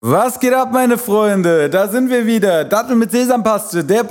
Was geht ab, meine Freunde? Da sind wir wieder. Dattel mit Sesampaste, der,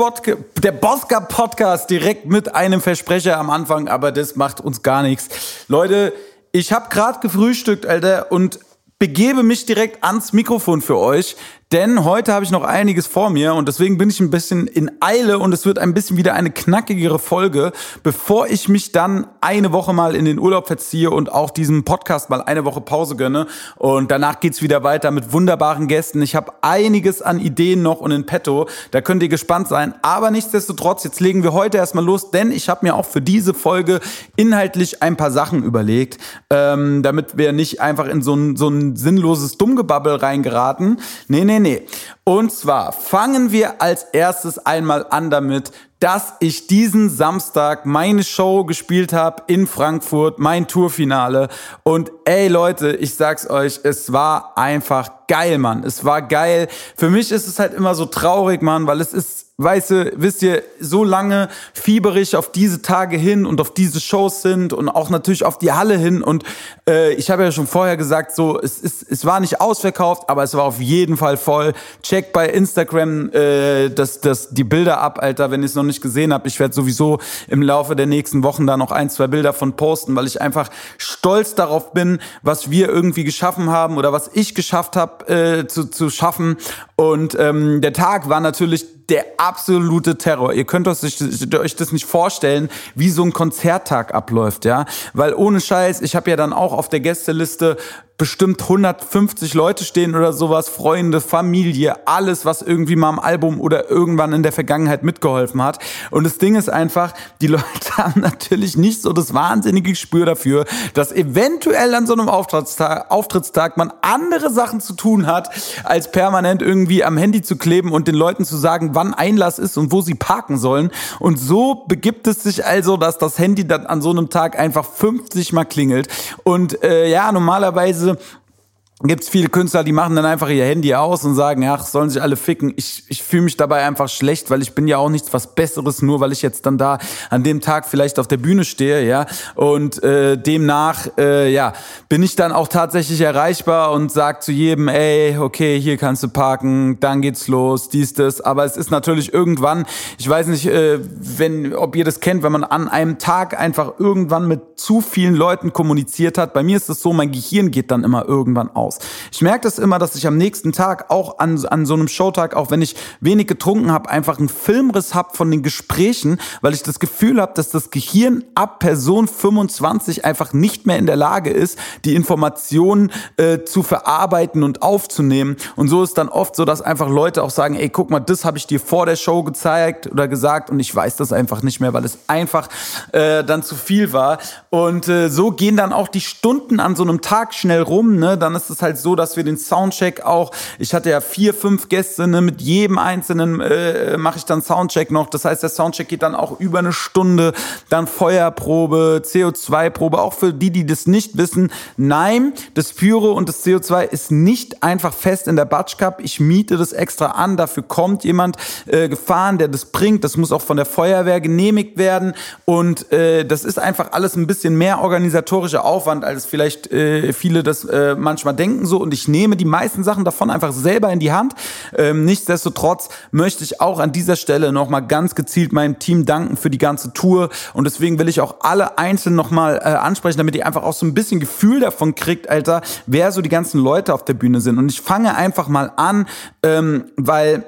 der Boska Podcast, direkt mit einem Versprecher am Anfang, aber das macht uns gar nichts. Leute, ich habe gerade gefrühstückt, Alter, und begebe mich direkt ans Mikrofon für euch, denn heute habe ich noch einiges vor mir und deswegen bin ich ein bisschen in Eile und es wird ein bisschen wieder eine knackigere Folge, bevor ich mich dann eine Woche mal in den Urlaub verziehe und auch diesem Podcast mal eine Woche Pause gönne. Und danach geht's wieder weiter mit wunderbaren Gästen. Ich habe einiges an Ideen noch und in petto. Da könnt ihr gespannt sein. Aber nichtsdestotrotz, jetzt legen wir heute erstmal los, denn ich habe mir auch für diese Folge inhaltlich ein paar Sachen überlegt, ähm, damit wir nicht einfach in so ein, so ein sinnloses Dummgebabbel reingeraten. Nee, nee, nee, nee. Und zwar fangen wir als erstes einmal an damit, dass ich diesen Samstag meine Show gespielt habe in Frankfurt, mein Tourfinale. Und ey Leute, ich sag's euch, es war einfach geil, Mann. Es war geil. Für mich ist es halt immer so traurig, Mann, weil es ist weißt du, wisst ihr, so lange fieberig auf diese Tage hin und auf diese Shows sind und auch natürlich auf die Halle hin. Und äh, ich habe ja schon vorher gesagt, so es ist, es war nicht ausverkauft, aber es war auf jeden Fall voll. Checkt bei Instagram äh, das, das, die Bilder ab, Alter, wenn ihr es noch nicht gesehen habt. Ich werde sowieso im Laufe der nächsten Wochen da noch ein, zwei Bilder von posten, weil ich einfach stolz darauf bin, was wir irgendwie geschaffen haben oder was ich geschafft habe äh, zu, zu schaffen. Und ähm, der Tag war natürlich der absolute Terror. Ihr könnt euch, das nicht vorstellen, wie so ein Konzerttag abläuft, ja, weil ohne Scheiß, ich habe ja dann auch auf der Gästeliste bestimmt 150 Leute stehen oder sowas, Freunde, Familie, alles, was irgendwie mal am Album oder irgendwann in der Vergangenheit mitgeholfen hat. Und das Ding ist einfach, die Leute haben natürlich nicht so das wahnsinnige Gespür dafür, dass eventuell an so einem Auftrittstag, Auftrittstag man andere Sachen zu tun hat, als permanent irgendwie am Handy zu kleben und den Leuten zu sagen, wann Einlass ist und wo sie parken sollen. Und so begibt es sich also, dass das Handy dann an so einem Tag einfach 50 mal klingelt. Und äh, ja, normalerweise bazı gibt es viele Künstler, die machen dann einfach ihr Handy aus und sagen, ach, sollen sich alle ficken. Ich, ich fühle mich dabei einfach schlecht, weil ich bin ja auch nichts was Besseres, nur weil ich jetzt dann da an dem Tag vielleicht auf der Bühne stehe, ja. Und äh, demnach, äh, ja, bin ich dann auch tatsächlich erreichbar und sag zu jedem, ey, okay, hier kannst du parken, dann geht's los, dies, das. Aber es ist natürlich irgendwann, ich weiß nicht, äh, wenn, ob ihr das kennt, wenn man an einem Tag einfach irgendwann mit zu vielen Leuten kommuniziert hat. Bei mir ist es so, mein Gehirn geht dann immer irgendwann auf aus. Ich merke das immer, dass ich am nächsten Tag auch an, an so einem Showtag, auch wenn ich wenig getrunken habe, einfach einen Filmriss habe von den Gesprächen, weil ich das Gefühl habe, dass das Gehirn ab Person 25 einfach nicht mehr in der Lage ist, die Informationen äh, zu verarbeiten und aufzunehmen. Und so ist dann oft so, dass einfach Leute auch sagen, ey, guck mal, das habe ich dir vor der Show gezeigt oder gesagt und ich weiß das einfach nicht mehr, weil es einfach äh, dann zu viel war. Und äh, so gehen dann auch die Stunden an so einem Tag schnell rum. Ne? Dann ist es halt so, dass wir den Soundcheck auch, ich hatte ja vier, fünf Gäste, ne, mit jedem einzelnen äh, mache ich dann Soundcheck noch. Das heißt, der Soundcheck geht dann auch über eine Stunde, dann Feuerprobe, CO2-Probe, auch für die, die das nicht wissen. Nein, das Pyro und das CO2 ist nicht einfach fest in der Batsch Cup. Ich miete das extra an, dafür kommt jemand äh, gefahren, der das bringt. Das muss auch von der Feuerwehr genehmigt werden und äh, das ist einfach alles ein bisschen mehr organisatorischer Aufwand, als vielleicht äh, viele das äh, manchmal denken denken so und ich nehme die meisten Sachen davon einfach selber in die Hand. Ähm, nichtsdestotrotz möchte ich auch an dieser Stelle nochmal ganz gezielt meinem Team danken für die ganze Tour und deswegen will ich auch alle einzeln nochmal äh, ansprechen, damit ihr einfach auch so ein bisschen Gefühl davon kriegt, Alter, wer so die ganzen Leute auf der Bühne sind. Und ich fange einfach mal an, ähm, weil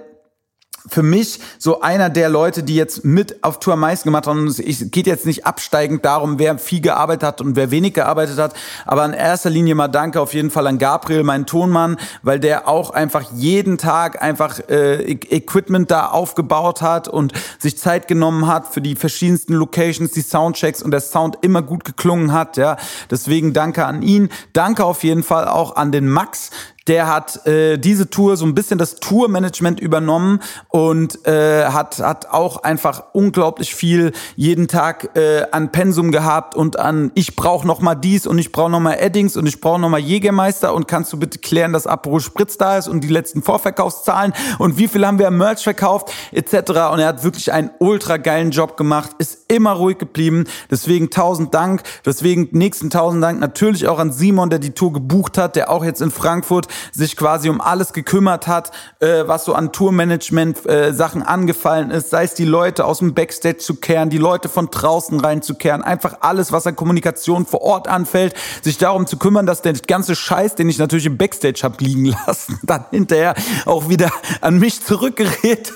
für mich so einer der Leute, die jetzt mit auf Tour am meisten gemacht haben. Es geht jetzt nicht absteigend darum, wer viel gearbeitet hat und wer wenig gearbeitet hat. Aber in erster Linie mal danke auf jeden Fall an Gabriel, meinen Tonmann, weil der auch einfach jeden Tag einfach äh, e-, Equipment da aufgebaut hat und sich Zeit genommen hat für die verschiedensten Locations, die Soundchecks und der Sound immer gut geklungen hat. Ja, deswegen danke an ihn. Danke auf jeden Fall auch an den Max, der hat äh, diese Tour so ein bisschen das Tourmanagement übernommen und äh, hat, hat auch einfach unglaublich viel jeden Tag äh, an Pensum gehabt und an ich brauche noch mal dies und ich brauche noch mal Eddings und ich brauche noch mal Jägermeister und kannst du bitte klären, dass Aperol Spritz da ist und die letzten Vorverkaufszahlen und wie viel haben wir am Merch verkauft etc. Und er hat wirklich einen ultra geilen Job gemacht, ist immer ruhig geblieben. Deswegen tausend Dank. Deswegen nächsten tausend Dank natürlich auch an Simon, der die Tour gebucht hat, der auch jetzt in Frankfurt sich quasi um alles gekümmert hat, äh, was so an Tourmanagement äh, angefallen ist, sei es die Leute aus dem Backstage zu kehren, die Leute von draußen reinzukehren, einfach alles, was an Kommunikation vor Ort anfällt, sich darum zu kümmern, dass der ganze Scheiß, den ich natürlich im Backstage hab liegen lassen, dann hinterher auch wieder an mich zurückgerät.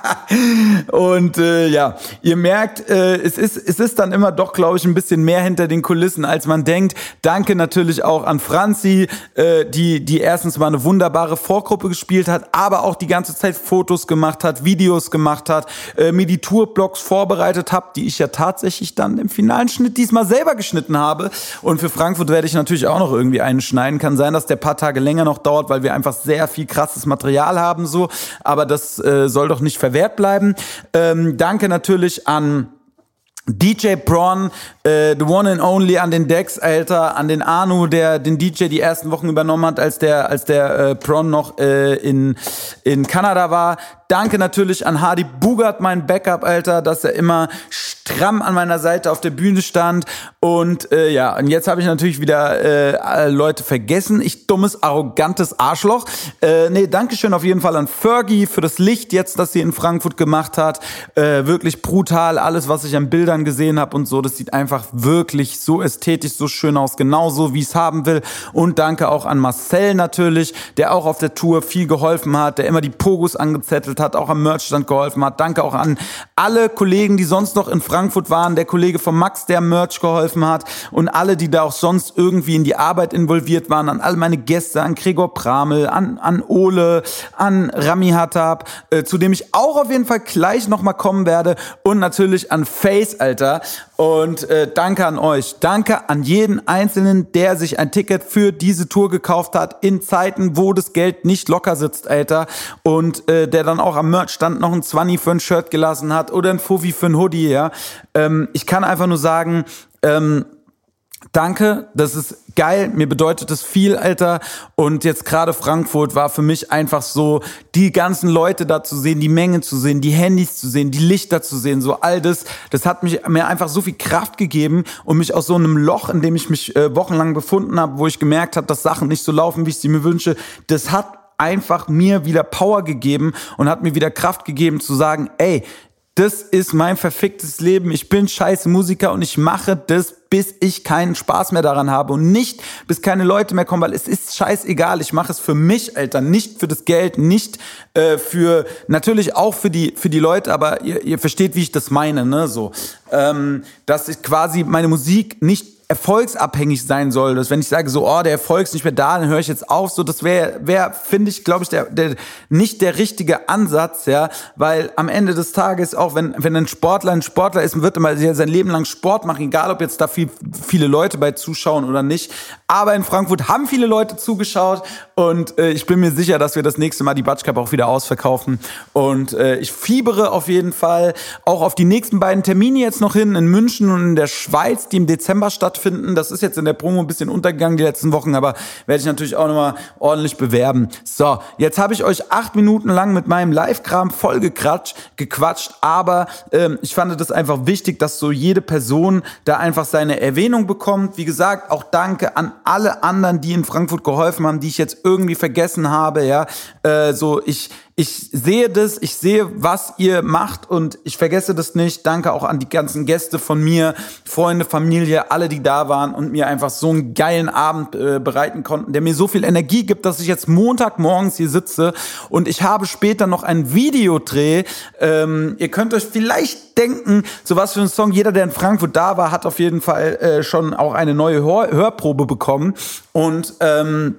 und äh, ja, ihr merkt, äh, es ist es ist dann immer doch, glaube ich, ein bisschen mehr hinter den Kulissen, als man denkt. Danke natürlich auch an Franzi, äh, die die erstens mal eine wunderbare Vorgruppe gespielt hat, aber auch die ganze Zeit Fotos gemacht hat, Videos gemacht hat, äh, mir die Tourblogs vorbereitet hat, die ich ja tatsächlich dann im finalen Schnitt diesmal selber geschnitten habe. Und für Frankfurt werde ich natürlich auch noch irgendwie einen schneiden. Kann sein, dass der paar Tage länger noch dauert, weil wir einfach sehr viel krasses Material haben so. Aber das äh, soll doch nicht verwehrt bleiben. Ähm, danke natürlich an DJ Braun, äh, the one and only an den Decks, Alter, an den Anu, der den DJ die ersten Wochen übernommen hat, als der, als der äh, Braun noch äh, in, in Kanada war. Danke natürlich an Hardy Bugart, mein Backup, Alter, dass er immer stramm an meiner Seite auf der Bühne stand. Und äh, ja, und jetzt habe ich natürlich wieder äh, Leute vergessen. Ich dummes, arrogantes Arschloch. Äh, nee, Dankeschön auf jeden Fall an Fergie für das Licht jetzt, das sie in Frankfurt gemacht hat. Äh, wirklich brutal. Alles, was ich an Bildern gesehen habe und so, das sieht einfach wirklich so ästhetisch, so schön aus. Genauso, wie ich es haben will. Und danke auch an Marcel natürlich, der auch auf der Tour viel geholfen hat, der immer die Pogos angezettelt hat, auch am Merchstand geholfen hat. Danke auch an alle Kollegen, die sonst noch in Frankfurt waren, der Kollege von Max, der Merch geholfen hat und alle, die da auch sonst irgendwie in die Arbeit involviert waren, an all meine Gäste, an Gregor Pramel, an, an Ole, an Rami Hattab, äh, zu dem ich auch auf jeden Fall gleich nochmal kommen werde und natürlich an Face, Alter. Und äh, danke an euch. Danke an jeden Einzelnen, der sich ein Ticket für diese Tour gekauft hat in Zeiten, wo das Geld nicht locker sitzt, Alter. Und äh, der dann auch am Merchstand noch ein 20 für ein Shirt gelassen hat oder ein Fuffi für ein Hoodie, ja. Ähm, ich kann einfach nur sagen, ähm, Danke, das ist geil, mir bedeutet das viel, Alter. Und jetzt gerade Frankfurt war für mich einfach so, die ganzen Leute da zu sehen, die Menge zu sehen, die Handys zu sehen, die Lichter zu sehen, so all das, das hat mich, mir einfach so viel Kraft gegeben und mich aus so einem Loch, in dem ich mich äh, wochenlang befunden habe, wo ich gemerkt habe, dass Sachen nicht so laufen, wie ich sie mir wünsche, das hat einfach mir wieder Power gegeben und hat mir wieder Kraft gegeben zu sagen, ey, das ist mein verficktes Leben. Ich bin scheiße Musiker und ich mache das, bis ich keinen Spaß mehr daran habe und nicht, bis keine Leute mehr kommen, weil es ist scheißegal. Ich mache es für mich, Alter, nicht für das Geld, nicht äh, für, natürlich auch für die, für die Leute, aber ihr, ihr versteht, wie ich das meine, ne, so. Ähm, dass ich quasi meine Musik nicht erfolgsabhängig sein soll. Dass wenn ich sage so, oh, der Erfolg ist nicht mehr da, dann höre ich jetzt auf. So, das wäre, wär, finde ich, glaube ich, der, der nicht der richtige Ansatz, ja, weil am Ende des Tages auch, wenn wenn ein Sportler ein Sportler ist, wird immer sein Leben lang Sport machen, egal ob jetzt da viel, viele Leute bei zuschauen oder nicht. Aber in Frankfurt haben viele Leute zugeschaut und äh, ich bin mir sicher, dass wir das nächste Mal die Batsch Cup auch wieder ausverkaufen. Und äh, ich fiebere auf jeden Fall auch auf die nächsten beiden Termine jetzt noch hin in München und in der Schweiz, die im Dezember stattfinden stattfinden. Das ist jetzt in der Promo ein bisschen untergegangen die letzten Wochen, aber werde ich natürlich auch nochmal ordentlich bewerben. So, jetzt habe ich euch acht Minuten lang mit meinem Live-Kram vollgequatscht, gequatscht, aber ähm, ich fand das einfach wichtig, dass so jede Person da einfach seine Erwähnung bekommt. Wie gesagt, auch danke an alle anderen, die in Frankfurt geholfen haben, die ich jetzt irgendwie vergessen habe. Ja, äh, so ich ich sehe das, ich sehe, was ihr macht und ich vergesse das nicht. Danke auch an die ganzen Gäste von mir, Freunde, Familie, alle, die da waren und mir einfach so einen geilen Abend äh, bereiten konnten, der mir so viel Energie gibt, dass ich jetzt Montagmorgens hier sitze und ich habe später noch ein Videodreh. Ähm, ihr könnt euch vielleicht denken, so was für ein Song. Jeder, der in Frankfurt da war, hat auf jeden Fall äh, schon auch eine neue Hör Hörprobe bekommen und ähm,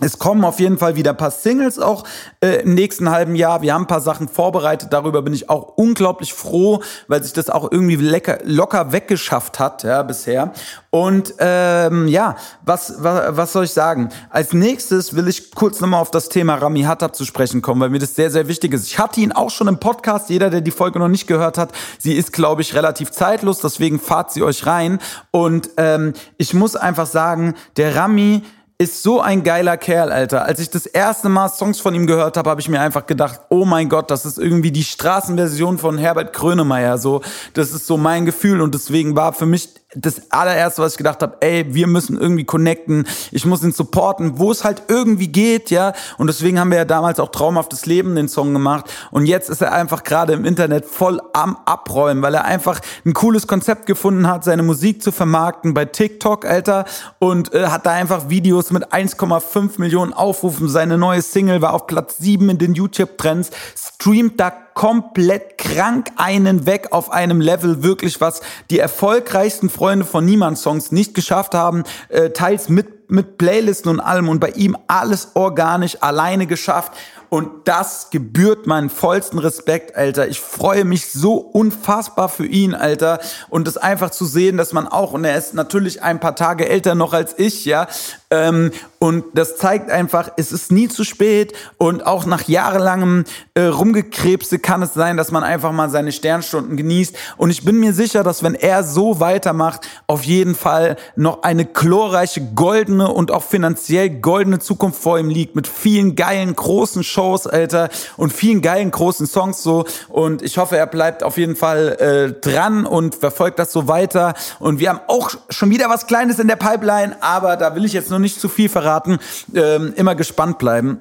es kommen auf jeden Fall wieder ein paar Singles auch äh, im nächsten halben Jahr. Wir haben ein paar Sachen vorbereitet. Darüber bin ich auch unglaublich froh, weil sich das auch irgendwie lecker, locker weggeschafft hat ja, bisher. Und ähm, ja, was, was, was soll ich sagen? Als nächstes will ich kurz nochmal auf das Thema Rami Hattab zu sprechen kommen, weil mir das sehr, sehr wichtig ist. Ich hatte ihn auch schon im Podcast. Jeder, der die Folge noch nicht gehört hat, sie ist, glaube ich, relativ zeitlos. Deswegen fahrt sie euch rein. Und ähm, ich muss einfach sagen, der Rami ist so ein geiler Kerl, Alter. Als ich das erste Mal Songs von ihm gehört habe, habe ich mir einfach gedacht, oh mein Gott, das ist irgendwie die Straßenversion von Herbert Grönemeyer. So, das ist so mein Gefühl und deswegen war für mich das allererste, was ich gedacht habe, ey, wir müssen irgendwie connecten, ich muss ihn supporten, wo es halt irgendwie geht, ja. Und deswegen haben wir ja damals auch Traumhaftes Leben den Song gemacht. Und jetzt ist er einfach gerade im Internet voll am Abräumen, weil er einfach ein cooles Konzept gefunden hat, seine Musik zu vermarkten bei TikTok, Alter, und äh, hat da einfach Videos mit 1,5 Millionen Aufrufen. Seine neue Single war auf Platz 7 in den YouTube-Trends, streamt da komplett krank einen weg auf einem Level, wirklich was die erfolgreichsten Freunde von Niemand Songs nicht geschafft haben, äh, teils mit, mit Playlisten und allem und bei ihm alles organisch alleine geschafft. Und das gebührt meinen vollsten Respekt, Alter. Ich freue mich so unfassbar für ihn, Alter. Und das einfach zu sehen, dass man auch, und er ist natürlich ein paar Tage älter noch als ich, ja, ähm, und das zeigt einfach, es ist nie zu spät und auch nach jahrelangem äh, Rumgekrebse kann es sein, dass man einfach mal seine Sternstunden genießt. Und ich bin mir sicher, dass wenn er so weitermacht, auf jeden Fall noch eine chlorreiche, goldene und auch finanziell goldene Zukunft vor ihm liegt mit vielen geilen, großen Shows, Alter, und vielen geilen, großen Songs so. Und ich hoffe, er bleibt auf jeden Fall äh, dran und verfolgt das so weiter. Und wir haben auch schon wieder was Kleines in der Pipeline, aber da will ich jetzt noch nicht zu viel verraten. Ähm, immer gespannt bleiben.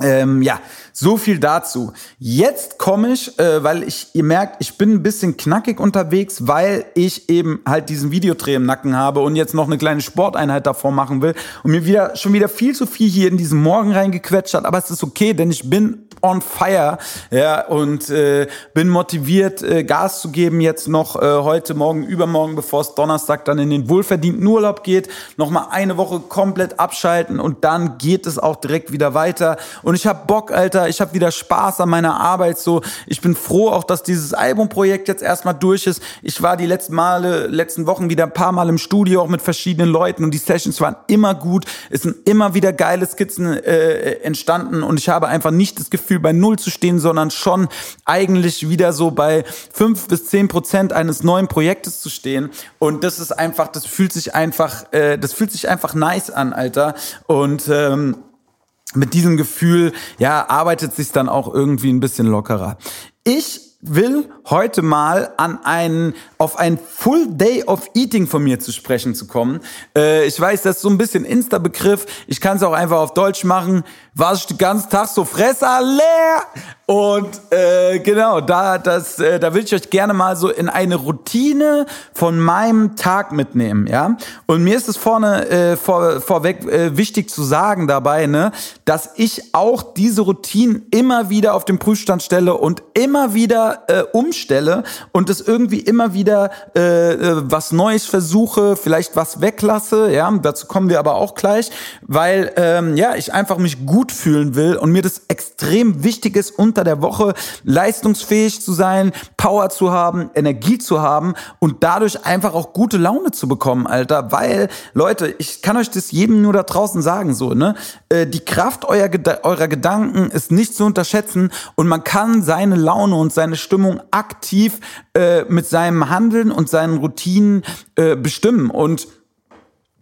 Ähm, ja, so viel dazu. Jetzt komme ich, äh, weil ich, ihr merkt, ich bin ein bisschen knackig unterwegs, weil ich eben halt diesen Videodreh im Nacken habe und jetzt noch eine kleine Sporteinheit davor machen will und mir wieder schon wieder viel zu viel hier in diesen Morgen reingequetscht hat. Aber es ist okay, denn ich bin on fire, ja, und äh, bin motiviert, äh, Gas zu geben jetzt noch äh, heute, morgen, übermorgen, bevor es Donnerstag dann in den wohlverdienten Urlaub geht, noch mal eine Woche komplett abschalten und dann geht es auch direkt wieder weiter. Und ich habe Bock, Alter, ich habe wieder Spaß an meiner Arbeit. So, ich bin froh auch, dass dieses Albumprojekt jetzt erstmal durch ist. Ich war die letzten Male, letzten Wochen wieder ein paar Mal im Studio auch mit verschiedenen Leuten und die Sessions waren immer gut. Es sind immer wieder geile Skizzen äh, entstanden und ich habe einfach nicht das Gefühl bei Null zu stehen, sondern schon eigentlich wieder so bei fünf bis zehn Prozent eines neuen Projektes zu stehen. Und das ist einfach, das fühlt sich einfach, äh, das fühlt sich einfach nice an, Alter. Und ähm, mit diesem Gefühl, ja, arbeitet sich dann auch irgendwie ein bisschen lockerer. Ich will heute mal an einen, auf ein Full Day of Eating von mir zu sprechen zu kommen. Äh, ich weiß, das ist so ein bisschen Insta-Begriff. Ich kann es auch einfach auf Deutsch machen. War ich den ganzen Tag so Fresser leer? Und äh, genau, da, das, äh, da will ich euch gerne mal so in eine Routine von meinem Tag mitnehmen, ja. Und mir ist es vorne äh, vor, vorweg äh, wichtig zu sagen dabei, ne, dass ich auch diese Routinen immer wieder auf den Prüfstand stelle und immer wieder äh, umstelle und es irgendwie immer wieder äh, äh, was Neues versuche, vielleicht was weglasse, ja. Dazu kommen wir aber auch gleich, weil ähm, ja ich einfach mich gut fühlen will und mir das extrem wichtig ist unter unter der Woche leistungsfähig zu sein, Power zu haben, Energie zu haben und dadurch einfach auch gute Laune zu bekommen, Alter. Weil, Leute, ich kann euch das jedem nur da draußen sagen, so, ne? Äh, die Kraft eurer, eurer Gedanken ist nicht zu unterschätzen und man kann seine Laune und seine Stimmung aktiv äh, mit seinem Handeln und seinen Routinen äh, bestimmen. Und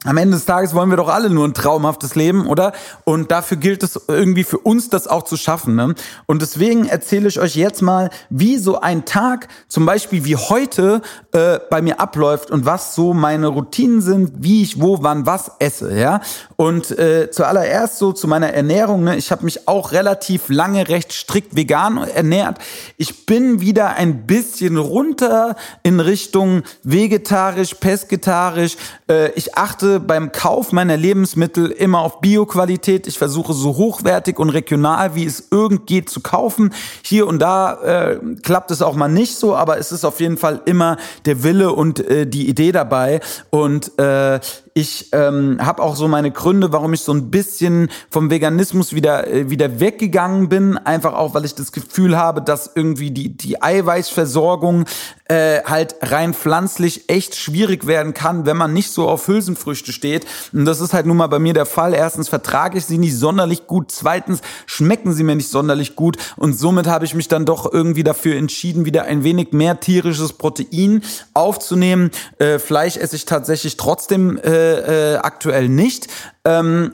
am Ende des Tages wollen wir doch alle nur ein traumhaftes Leben, oder? Und dafür gilt es irgendwie für uns, das auch zu schaffen. Ne? Und deswegen erzähle ich euch jetzt mal, wie so ein Tag, zum Beispiel wie heute, äh, bei mir abläuft und was so meine Routinen sind, wie ich wo, wann, was esse. Ja. Und äh, zuallererst so zu meiner Ernährung. Ne? Ich habe mich auch relativ lange recht strikt vegan ernährt. Ich bin wieder ein bisschen runter in Richtung vegetarisch, pesketarisch. Äh, ich achte beim Kauf meiner Lebensmittel immer auf Bioqualität. Ich versuche so hochwertig und regional, wie es irgend geht, zu kaufen. Hier und da äh, klappt es auch mal nicht so, aber es ist auf jeden Fall immer der Wille und äh, die Idee dabei. Und äh, ich ähm, habe auch so meine Gründe, warum ich so ein bisschen vom Veganismus wieder, äh, wieder weggegangen bin. Einfach auch, weil ich das Gefühl habe, dass irgendwie die, die Eiweißversorgung äh, halt rein pflanzlich echt schwierig werden kann, wenn man nicht so auf Hülsenfrüchte steht. Und das ist halt nun mal bei mir der Fall. Erstens vertrage ich sie nicht sonderlich gut. Zweitens schmecken sie mir nicht sonderlich gut. Und somit habe ich mich dann doch irgendwie dafür entschieden, wieder ein wenig mehr tierisches Protein aufzunehmen. Äh, Fleisch esse ich tatsächlich trotzdem äh, äh, äh, aktuell nicht. Ähm,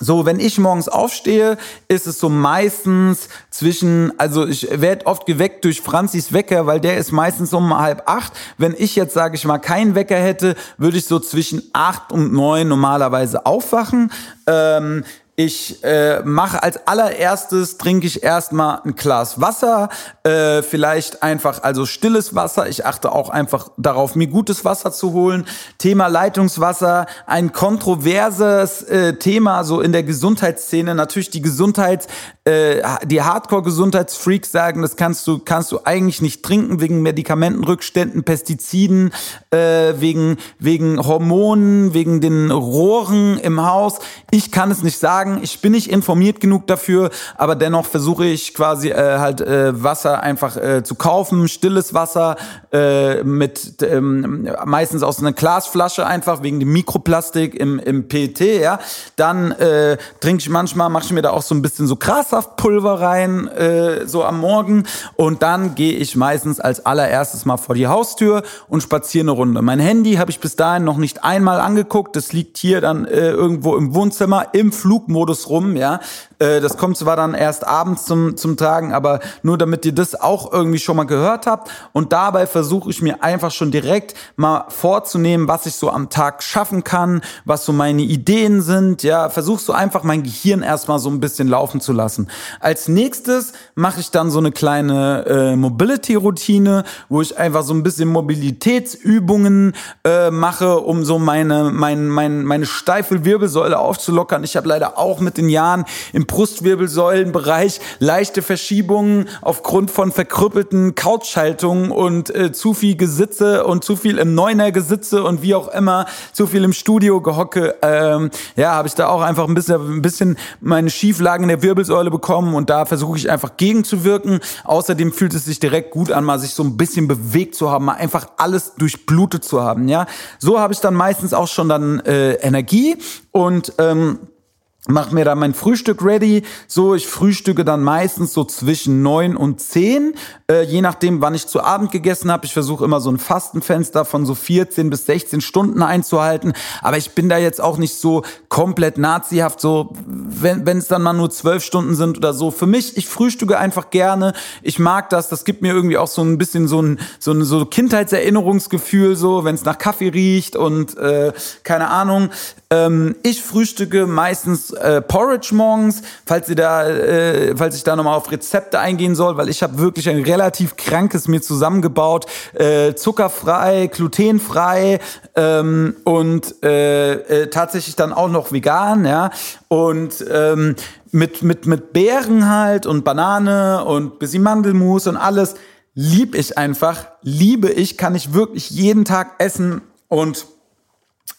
so, wenn ich morgens aufstehe, ist es so meistens zwischen, also ich werde oft geweckt durch Franzis Wecker, weil der ist meistens um halb acht. Wenn ich jetzt, sage ich mal, keinen Wecker hätte, würde ich so zwischen acht und neun normalerweise aufwachen. Ähm, ich äh, mache als allererstes, trinke ich erstmal ein Glas Wasser, äh, vielleicht einfach also stilles Wasser. Ich achte auch einfach darauf, mir gutes Wasser zu holen. Thema Leitungswasser, ein kontroverses äh, Thema so in der Gesundheitsszene. Natürlich die Gesundheit, äh, die Hardcore-Gesundheitsfreaks sagen, das kannst du kannst du eigentlich nicht trinken wegen Medikamentenrückständen, Pestiziden, äh, wegen wegen Hormonen, wegen den Rohren im Haus. Ich kann es nicht sagen sagen, ich bin nicht informiert genug dafür, aber dennoch versuche ich quasi äh, halt äh, Wasser einfach äh, zu kaufen, stilles Wasser äh, mit ähm, meistens aus einer Glasflasche einfach wegen dem Mikroplastik im, im PET, ja. Dann äh, trinke ich manchmal, mache ich mir da auch so ein bisschen so Grassaftpulver rein, äh, so am Morgen und dann gehe ich meistens als allererstes mal vor die Haustür und spaziere eine Runde. Mein Handy habe ich bis dahin noch nicht einmal angeguckt, das liegt hier dann äh, irgendwo im Wohnzimmer im Flug Modus rum, ja. Äh, das kommt zwar dann erst abends zum, zum Tragen, aber nur damit ihr das auch irgendwie schon mal gehört habt. Und dabei versuche ich mir einfach schon direkt mal vorzunehmen, was ich so am Tag schaffen kann, was so meine Ideen sind, ja. Versuchst so einfach mein Gehirn erstmal so ein bisschen laufen zu lassen. Als nächstes mache ich dann so eine kleine äh, Mobility-Routine, wo ich einfach so ein bisschen Mobilitätsübungen äh, mache, um so meine, mein, mein, meine steife Wirbelsäule aufzulockern. Ich habe leider auch mit den Jahren im Brustwirbelsäulenbereich leichte Verschiebungen aufgrund von verkrüppelten Couchhaltungen und äh, zu viel Gesitze und zu viel im Neuner Gesitze und wie auch immer, zu viel im Studio gehocke. Ähm, ja, habe ich da auch einfach ein bisschen, ein bisschen meine Schieflagen in der Wirbelsäule bekommen und da versuche ich einfach gegenzuwirken. Außerdem fühlt es sich direkt gut an, mal sich so ein bisschen bewegt zu haben, mal einfach alles durchblutet zu haben. Ja, so habe ich dann meistens auch schon dann äh, Energie und ähm, mach mir da mein Frühstück ready. So, ich frühstücke dann meistens so zwischen neun und zehn, äh, je nachdem, wann ich zu Abend gegessen habe. Ich versuche immer so ein Fastenfenster von so 14 bis 16 Stunden einzuhalten. Aber ich bin da jetzt auch nicht so komplett nazihaft, so wenn es dann mal nur zwölf Stunden sind oder so. Für mich, ich frühstücke einfach gerne. Ich mag das. Das gibt mir irgendwie auch so ein bisschen so ein so ein so Kindheitserinnerungsgefühl, so wenn es nach Kaffee riecht und äh, keine Ahnung. Ähm, ich frühstücke meistens äh, Porridge morgens, falls ihr da, äh, falls ich da nochmal auf Rezepte eingehen soll, weil ich habe wirklich ein relativ krankes mir zusammengebaut, äh, zuckerfrei, glutenfrei ähm, und äh, äh, tatsächlich dann auch noch vegan, ja. Und ähm, mit mit mit Beeren halt und Banane und bisschen Mandelmus und alles lieb ich einfach, liebe ich, kann ich wirklich jeden Tag essen und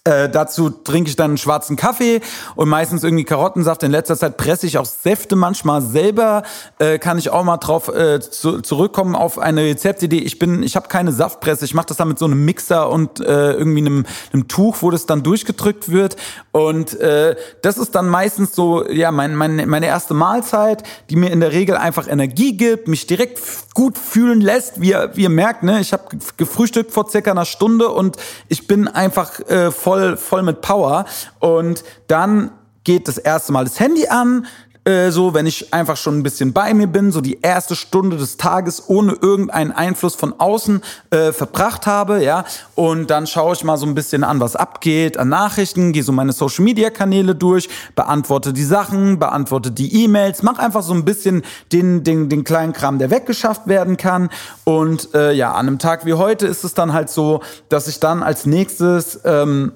äh, dazu trinke ich dann einen schwarzen Kaffee und meistens irgendwie Karottensaft. In letzter Zeit presse ich auch Säfte manchmal selber. Äh, kann ich auch mal drauf äh, zu, zurückkommen auf eine Rezeptidee. Ich bin, ich habe keine Saftpresse. Ich mache das dann mit so einem Mixer und äh, irgendwie einem, einem Tuch, wo das dann durchgedrückt wird. Und äh, das ist dann meistens so, ja, mein, mein, meine erste Mahlzeit, die mir in der Regel einfach Energie gibt, mich direkt gut fühlen lässt. Wie ihr, wie ihr merkt, ne, ich habe gefrühstückt vor circa einer Stunde und ich bin einfach äh, voll voll, voll mit Power. Und dann geht das erste Mal das Handy an, äh, so, wenn ich einfach schon ein bisschen bei mir bin, so die erste Stunde des Tages ohne irgendeinen Einfluss von außen äh, verbracht habe, ja, und dann schaue ich mal so ein bisschen an, was abgeht, an Nachrichten, gehe so meine Social Media Kanäle durch, beantworte die Sachen, beantworte die E-Mails, mach einfach so ein bisschen den, den, den kleinen Kram, der weggeschafft werden kann. Und äh, ja, an einem Tag wie heute ist es dann halt so, dass ich dann als nächstes ähm,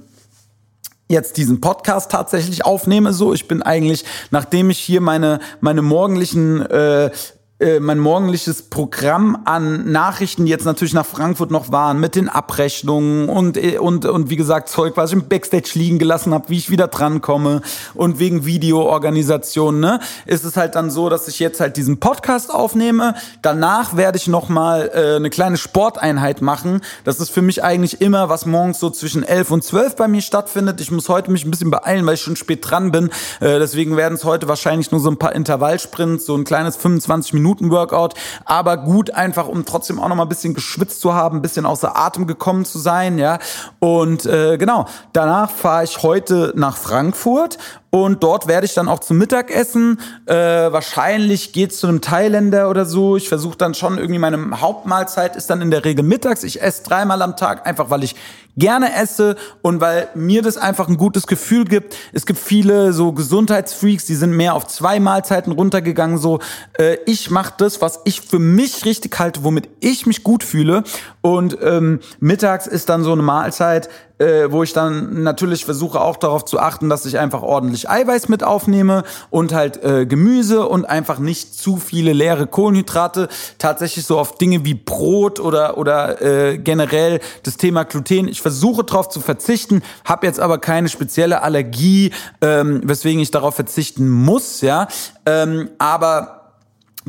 jetzt diesen Podcast tatsächlich aufnehme. So, ich bin eigentlich, nachdem ich hier meine meine morgendlichen äh, äh, mein morgendliches Programm an Nachrichten jetzt natürlich nach Frankfurt noch waren mit den Abrechnungen und äh, und und wie gesagt Zeug, was ich im Backstage liegen gelassen habe, wie ich wieder drankomme und wegen Videoorganisation, ne, ist es halt dann so, dass ich jetzt halt diesen Podcast aufnehme. Danach werde ich noch mal äh, eine kleine Sporteinheit machen. Das ist für mich eigentlich immer was morgens so zwischen 11 und 12 bei mir stattfindet. Ich muss heute mich ein bisschen beeilen, weil ich schon spät dran bin. Äh, deswegen werden es heute wahrscheinlich nur so ein paar Intervallsprints, so ein kleines 25 Minuten Minuten Workout, aber gut einfach, um trotzdem auch noch mal ein bisschen geschwitzt zu haben, ein bisschen außer Atem gekommen zu sein, ja. Und äh, genau, danach fahre ich heute nach Frankfurt und dort werde ich dann auch zum Mittagessen. Äh, wahrscheinlich geht's zu einem Thailänder oder so. Ich versuche dann schon irgendwie meine Hauptmahlzeit ist dann in der Regel mittags. Ich esse dreimal am Tag, einfach weil ich gerne esse und weil mir das einfach ein gutes Gefühl gibt. Es gibt viele so Gesundheitsfreaks, die sind mehr auf zwei Mahlzeiten runtergegangen. So, äh, ich mache das, was ich für mich richtig halte, womit ich mich gut fühle. Und ähm, mittags ist dann so eine Mahlzeit, äh, wo ich dann natürlich versuche auch darauf zu achten, dass ich einfach ordentlich Eiweiß mit aufnehme und halt äh, Gemüse und einfach nicht zu viele leere Kohlenhydrate. Tatsächlich so auf Dinge wie Brot oder oder äh, generell das Thema Gluten. Ich versuche darauf zu verzichten, habe jetzt aber keine spezielle Allergie, ähm, weswegen ich darauf verzichten muss. Ja, ähm, aber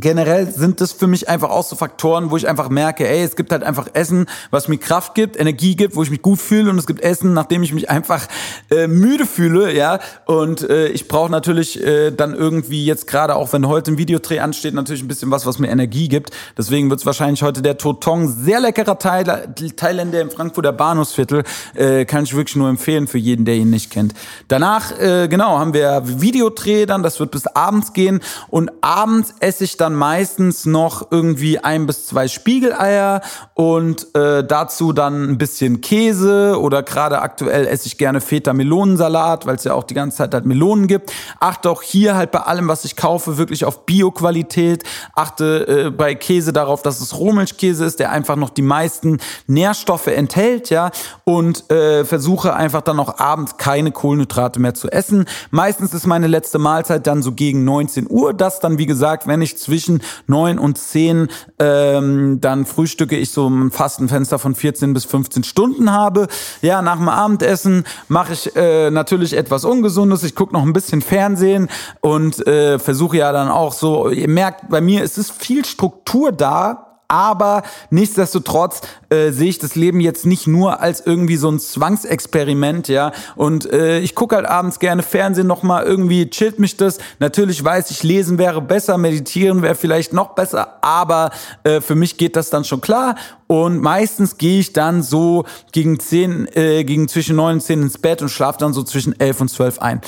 generell sind das für mich einfach auch so Faktoren, wo ich einfach merke, ey, es gibt halt einfach Essen, was mir Kraft gibt, Energie gibt, wo ich mich gut fühle und es gibt Essen, nachdem ich mich einfach äh, müde fühle, ja. Und äh, ich brauche natürlich äh, dann irgendwie jetzt gerade auch, wenn heute ein Videodreh ansteht, natürlich ein bisschen was, was mir Energie gibt. Deswegen wird es wahrscheinlich heute der Totong, sehr leckerer Teil, Thailänder im Frankfurter Bahnhofsviertel, äh, kann ich wirklich nur empfehlen für jeden, der ihn nicht kennt. Danach, äh, genau, haben wir Videodreh dann, das wird bis abends gehen und abends esse ich dann dann meistens noch irgendwie ein bis zwei Spiegeleier und äh, dazu dann ein bisschen Käse oder gerade aktuell esse ich gerne Feta-Melonensalat, weil es ja auch die ganze Zeit halt Melonen gibt. Achte auch hier halt bei allem, was ich kaufe, wirklich auf Bio-Qualität. Achte äh, bei Käse darauf, dass es Rohmilchkäse ist, der einfach noch die meisten Nährstoffe enthält, ja, und äh, versuche einfach dann auch abends keine Kohlenhydrate mehr zu essen. Meistens ist meine letzte Mahlzeit dann so gegen 19 Uhr. Das dann, wie gesagt, wenn ich zwischen neun und zehn ähm, dann frühstücke ich so ein Fastenfenster von 14 bis 15 Stunden habe. Ja, nach dem Abendessen mache ich äh, natürlich etwas Ungesundes. Ich gucke noch ein bisschen Fernsehen und äh, versuche ja dann auch so, ihr merkt, bei mir ist es viel Struktur da, aber nichtsdestotrotz äh, sehe ich das Leben jetzt nicht nur als irgendwie so ein Zwangsexperiment, ja. Und äh, ich gucke halt abends gerne Fernsehen nochmal, irgendwie chillt mich das. Natürlich weiß ich, lesen wäre besser, meditieren wäre vielleicht noch besser, aber äh, für mich geht das dann schon klar. Und meistens gehe ich dann so gegen zehn, äh, gegen zwischen neun und zehn ins Bett und schlafe dann so zwischen elf und zwölf ein.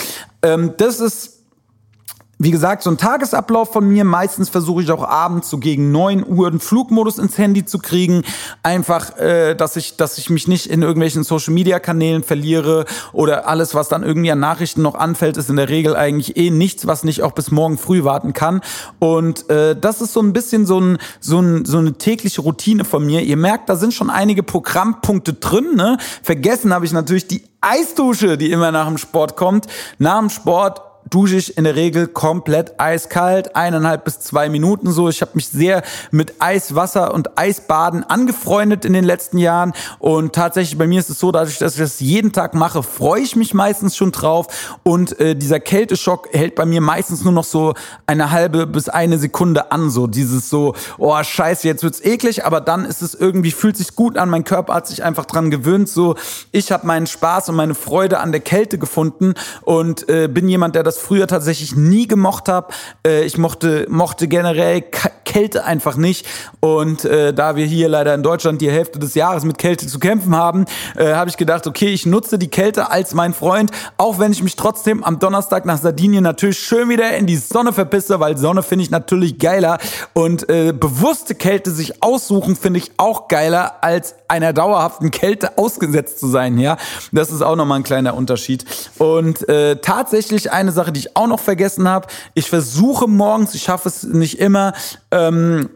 Ähm, das ist wie gesagt, so ein Tagesablauf von mir. Meistens versuche ich auch abends so gegen neun Uhr einen Flugmodus ins Handy zu kriegen. Einfach, äh, dass ich, dass ich mich nicht in irgendwelchen Social Media Kanälen verliere oder alles, was dann irgendwie an Nachrichten noch anfällt, ist in der Regel eigentlich eh nichts, was nicht auch bis morgen früh warten kann. Und äh, das ist so ein bisschen so, ein, so, ein, so eine tägliche Routine von mir. Ihr merkt, da sind schon einige Programmpunkte drin. Ne? Vergessen habe ich natürlich die Eisdusche, die immer nach dem Sport kommt. Nach dem Sport dusche ich in der Regel komplett eiskalt, eineinhalb bis zwei Minuten so. Ich habe mich sehr mit Eiswasser und Eisbaden angefreundet in den letzten Jahren. Und tatsächlich bei mir ist es so, dadurch, dass ich das jeden Tag mache, freue ich mich meistens schon drauf. Und äh, dieser Kälteschock hält bei mir meistens nur noch so eine halbe bis eine Sekunde an, so dieses so, oh scheiße, jetzt wird's eklig, aber dann ist es irgendwie, fühlt sich gut an, mein Körper hat sich einfach dran gewöhnt, so. Ich habe meinen Spaß und meine Freude an der Kälte gefunden. Und äh, bin jemand, der das früher tatsächlich nie gemocht habe. Äh, ich mochte, mochte generell Kälte einfach nicht. Und äh, da wir hier leider in Deutschland die Hälfte des Jahres mit Kälte zu kämpfen haben, äh, habe ich gedacht, okay, ich nutze die Kälte als mein Freund, auch wenn ich mich trotzdem am Donnerstag nach Sardinien natürlich schön wieder in die Sonne verpisse, weil Sonne finde ich natürlich geiler. Und äh, bewusste Kälte sich aussuchen, finde ich auch geiler, als einer dauerhaften Kälte ausgesetzt zu sein. Ja, das ist auch nochmal ein kleiner Unterschied. Und äh, tatsächlich eine Sache, die ich auch noch vergessen habe. Ich versuche morgens, ich schaffe es nicht immer, ähm,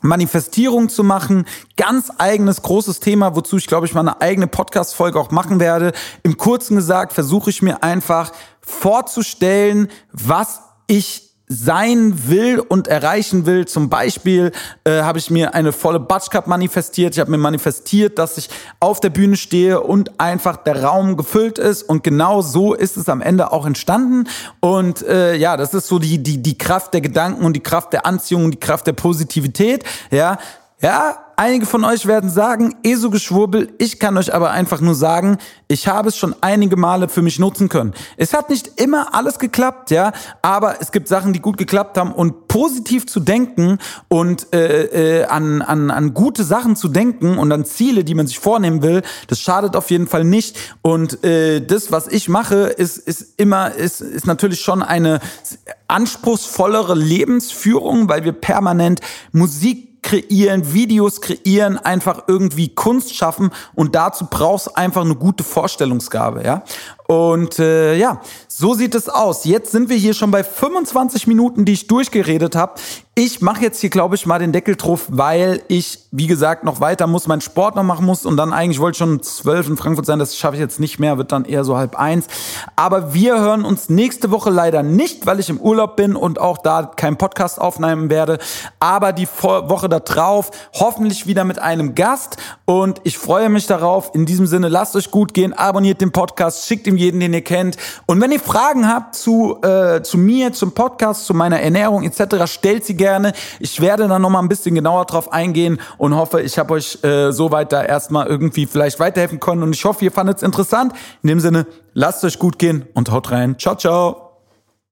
Manifestierung zu machen. Ganz eigenes großes Thema, wozu ich glaube ich mal eine eigene Podcast-Folge auch machen werde. Im Kurzen gesagt versuche ich mir einfach vorzustellen, was ich sein will und erreichen will. Zum Beispiel äh, habe ich mir eine volle Cup manifestiert. Ich habe mir manifestiert, dass ich auf der Bühne stehe und einfach der Raum gefüllt ist. Und genau so ist es am Ende auch entstanden. Und äh, ja, das ist so die, die, die Kraft der Gedanken und die Kraft der Anziehung und die Kraft der Positivität. Ja, ja, einige von euch werden sagen, eh so geschwurbel. Ich kann euch aber einfach nur sagen, ich habe es schon einige Male für mich nutzen können. Es hat nicht immer alles geklappt, ja, aber es gibt Sachen, die gut geklappt haben und positiv zu denken und äh, äh, an, an, an gute Sachen zu denken und an Ziele, die man sich vornehmen will, das schadet auf jeden Fall nicht. Und äh, das, was ich mache, ist, ist immer, ist, ist natürlich schon eine anspruchsvollere Lebensführung, weil wir permanent Musik kreieren, Videos kreieren, einfach irgendwie Kunst schaffen und dazu brauchst einfach eine gute Vorstellungsgabe, ja. Und äh, ja, so sieht es aus. Jetzt sind wir hier schon bei 25 Minuten, die ich durchgeredet habe. Ich mache jetzt hier, glaube ich, mal den Deckel drauf, weil ich, wie gesagt, noch weiter muss, meinen Sport noch machen muss und dann eigentlich wollte ich schon zwölf in Frankfurt sein. Das schaffe ich jetzt nicht mehr, wird dann eher so halb eins. Aber wir hören uns nächste Woche leider nicht, weil ich im Urlaub bin und auch da keinen Podcast aufnehmen werde. Aber die Woche da drauf hoffentlich wieder mit einem Gast und ich freue mich darauf. In diesem Sinne, lasst euch gut gehen, abonniert den Podcast, schickt ihm ihm jeden, den ihr kennt. Und wenn ihr Fragen habt zu, äh, zu mir, zum Podcast, zu meiner Ernährung etc., stellt sie gerne. Ich werde dann nochmal ein bisschen genauer drauf eingehen und hoffe, ich habe euch äh, soweit da erstmal irgendwie vielleicht weiterhelfen können. Und ich hoffe, ihr fandet es interessant. In dem Sinne, lasst euch gut gehen und haut rein. Ciao, ciao.